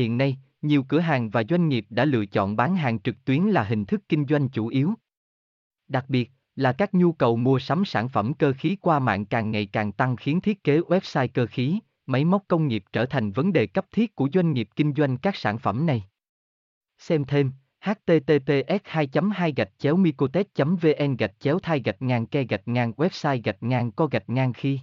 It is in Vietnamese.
hiện nay, nhiều cửa hàng và doanh nghiệp đã lựa chọn bán hàng trực tuyến là hình thức kinh doanh chủ yếu. Đặc biệt, là các nhu cầu mua sắm sản phẩm cơ khí qua mạng càng ngày càng tăng khiến thiết kế website cơ khí, máy móc công nghiệp trở thành vấn đề cấp thiết của doanh nghiệp kinh doanh các sản phẩm này. Xem thêm https 2 2 gạch chéo micotech vn gạch chéo thai gạch ngang ke gạch ngang website gạch ngang co gạch ngang khi